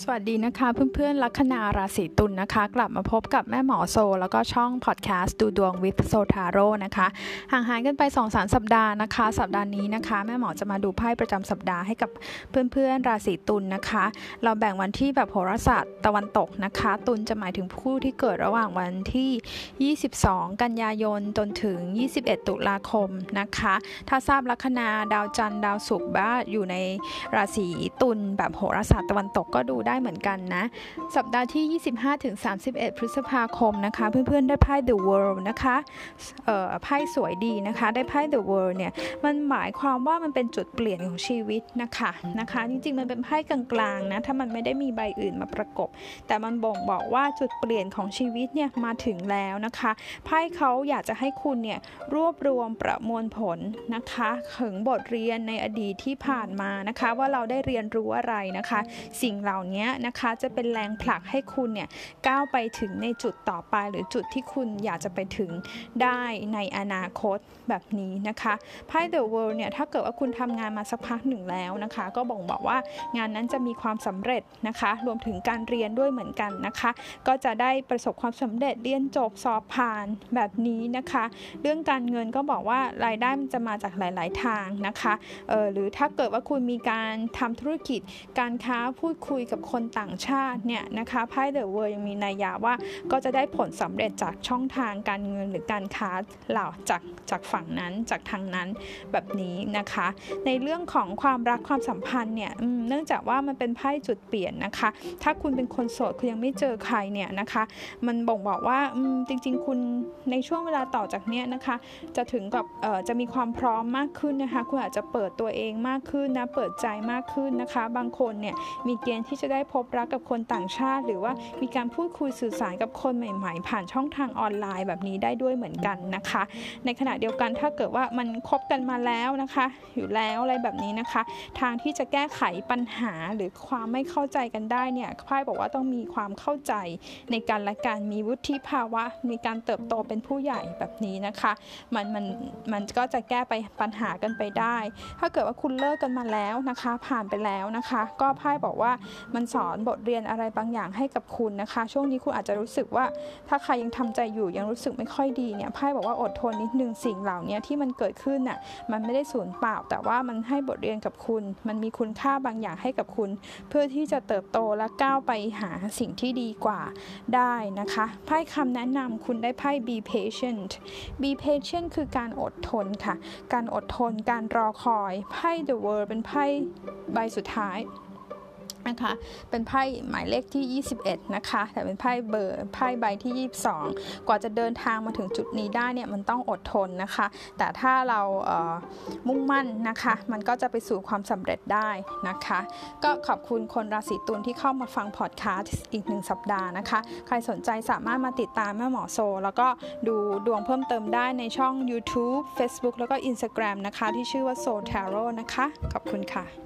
สวัสดีนะคะเพื่อนๆลัคนาราศีตุลนนะคะ กลับมาพบกับแม่หมอโซ แล้วก็ช่องพอดแคสต์ดูดวง with โซทาโร่นะคะ ห่างหายกันไป2อสสัปดาห์นะคะ สัปดาห์นี้นะคะ แม่หมอจะมาดูไพ่ประจำสัปดาห์ให้กับเพื่อนๆราศีตุลนนะคะ เราแบ่งวันที่แบบโหราศาสตร์ตะวันตกนะคะ ตุลจะหมายถึงผู้ที่เกิดระหว่างวันที่ 22 กันยายนจนถึง 21 ตุลาคมนะคะ ถ้าทราบลัคนาดาวจันทร์ดาวศุกร์บ้าอยู่ในราศีตุลแบบโหราศาสตร์ตะวันตกก็ดูได้เหมือนกันนะ สัปดาห์ที่ 25-31 พฤษภาคมนะคะ เพื่อนๆได้ไพ่ The World นะคะไพ่สวยดีนะคะ ได้ไพ่ The World เนี่ย มันหมายความว่ามันเป็นจุดเปลี่ยนของชีวิตนะคะนะคะ จริงๆ มันเป็นไพ่กลางๆนะ ถ้ามันไม่ได้มีใบอื่นมาประกบ แต่มันบ่งบอกว่าจุดเปลี่ยนของชีวิตเนี่ยมาถึงแล้วนะคะไพ่เขาอยากจะให้คุณเนี่ยรวบรวมประมวลผลนะคะถึงบทเรียนในอดีตที่ผ่านมานะคะ ว่าเราได้เรียนรู้อะไรนะคะ สิ่งเหล่านี้นะคะจะเป็นแรงผลักให้คุณเนี่ยก้าวไปถึงในจุดต่อไป หรือจุดที่คุณอยากจะไปถึงได้ในอนาคตแบบนี้นะคะไพ่ The World เนี่ยถ้าเกิดว่าคุณทำงานมาสักพักหนึ่งแล้วนะคะ ก็บ่งบอกว่างานนั้นจะมีความสำเร็จนะคะ รวมถึงการเรียนด้วยเหมือนกันนะคะ ก็จะได้ประสบความสำเร็จเรียนจบสอบผ่านแบบนี้นะคะ เรื่องการเงินก็บอกว่ารายได้มันจะมาจากหลาย ๆ ทางนะคะเออหรือถ้าเกิดว่าคุณมีการทำธุรกิจการค้าพูดคุยกับคนต่างชาติเนี่ยนะคะไพ่เดอะเวิร์ยังมีนัยยะว่าก็จะได้ผลสำเร็จจากช่องทางการเงินหรือการค้าเหล่าจากจากฝั่งนั้นจากทางนั้นแบบนี้นะคะ ในเรื่องของความรักความสัมพันธ์เนี่ยเนื่องจากว่ามันเป็นไพ่จุดเปลี่ยนนะคะ ถ้าคุณเป็นคนโสดคุณยังไม่เจอใครเนี่ยนะคะ มันบ่งบอกว่าจริง ๆ คุณในช่วงเวลาต่อจากเนี้ยนะคะ จะถึงกับจะมีความพร้อมมากขึ้นนะคะ คุณอาจจะเปิดตัวเองมากขึ้นนะเปิดใจมากขึ้นนะคะ บางคนเนี่ยมีเกณฑ์ที่จะได้พบรักกับคนต่างชาติ หรือว่ามีการพูดคุยสื่อสารกับคนใหม่ ๆ ผ่านช่องทางออนไลน์แบบนี้ได้ด้วยเหมือนกันนะคะ ในขณะเดียวกันถ้าเกิดว่ามันคบกันมาแล้วนะคะ อยู่แล้วอะไรแบบนี้นะคะ ทางที่จะแก้ไขปัญหาหรือความไม่เข้าใจกันได้เนี่ยไพ่บอกว่าต้องมีความเข้าใจในการละการมีวุฒิภาวะ มีการเติบโตเป็นผู้ใหญ่แบบนี้นะคะ มันมันมันก็จะแก้ไปปัญหากันไปได้ ถ้าเกิดว่าคุณเลิกกันมาแล้วนะคะ ผ่านไปแล้วนะคะ ก็ไพ่บอกว่ามันสอนบทเรียนอะไรบางอย่างให้กับคุณนะคะ ช่วงนี้คุณอาจจะรู้สึกว่า ถ้าใครยังทำใจอยู่ยังรู้สึกไม่ค่อยดีเนี่ยไพ่บอกว่าอดทนนิดนึงสิ่งเหล่านี้ที่มันเกิดขึ้นน่ะมันไม่ได้สูญเปล่า แต่ว่ามันให้บทเรียนกับคุณ มันมีคุณค่าบางอย่างให้กับคุณ เพื่อที่จะเติบโตและก้าวไปหาสิ่งที่ดีกว่าได้นะคะไพ่คำแนะนำคุณได้ไพ่ be patient be patient คือการอดทนค่ะ การอดทนการรอคอยไพ่ the world เป็นไพ่ใบสุดท้าย นะคะเป็นไพ่หมายเลขที่ 21 นะคะ แต่เป็นไพ่เบอร์ไพ่ใบที่ 22 กว่าจะเดินทางมาถึงจุดนี้ได้เนี่ยมันต้องอดทนนะคะ แต่ถ้าเราเมุ่งมั่นนะคะ มันก็จะไปสู่ความสำเร็จได้นะคะ ก็ขอบคุณคนราศีตุลที่เข้ามาฟังพอดแคสต์อีกหนึ่งสัปดาห์นะคะ ใครสนใจสามารถมาติดตามแม่หมอโซ แล้วก็ดูดวงเพิ่มเติมได้ในช่อง YouTube Facebook แล้วก็ Instagram นะคะ ที่ชื่อว่า Soul Tarot นะคะ ขอบคุณค่ะ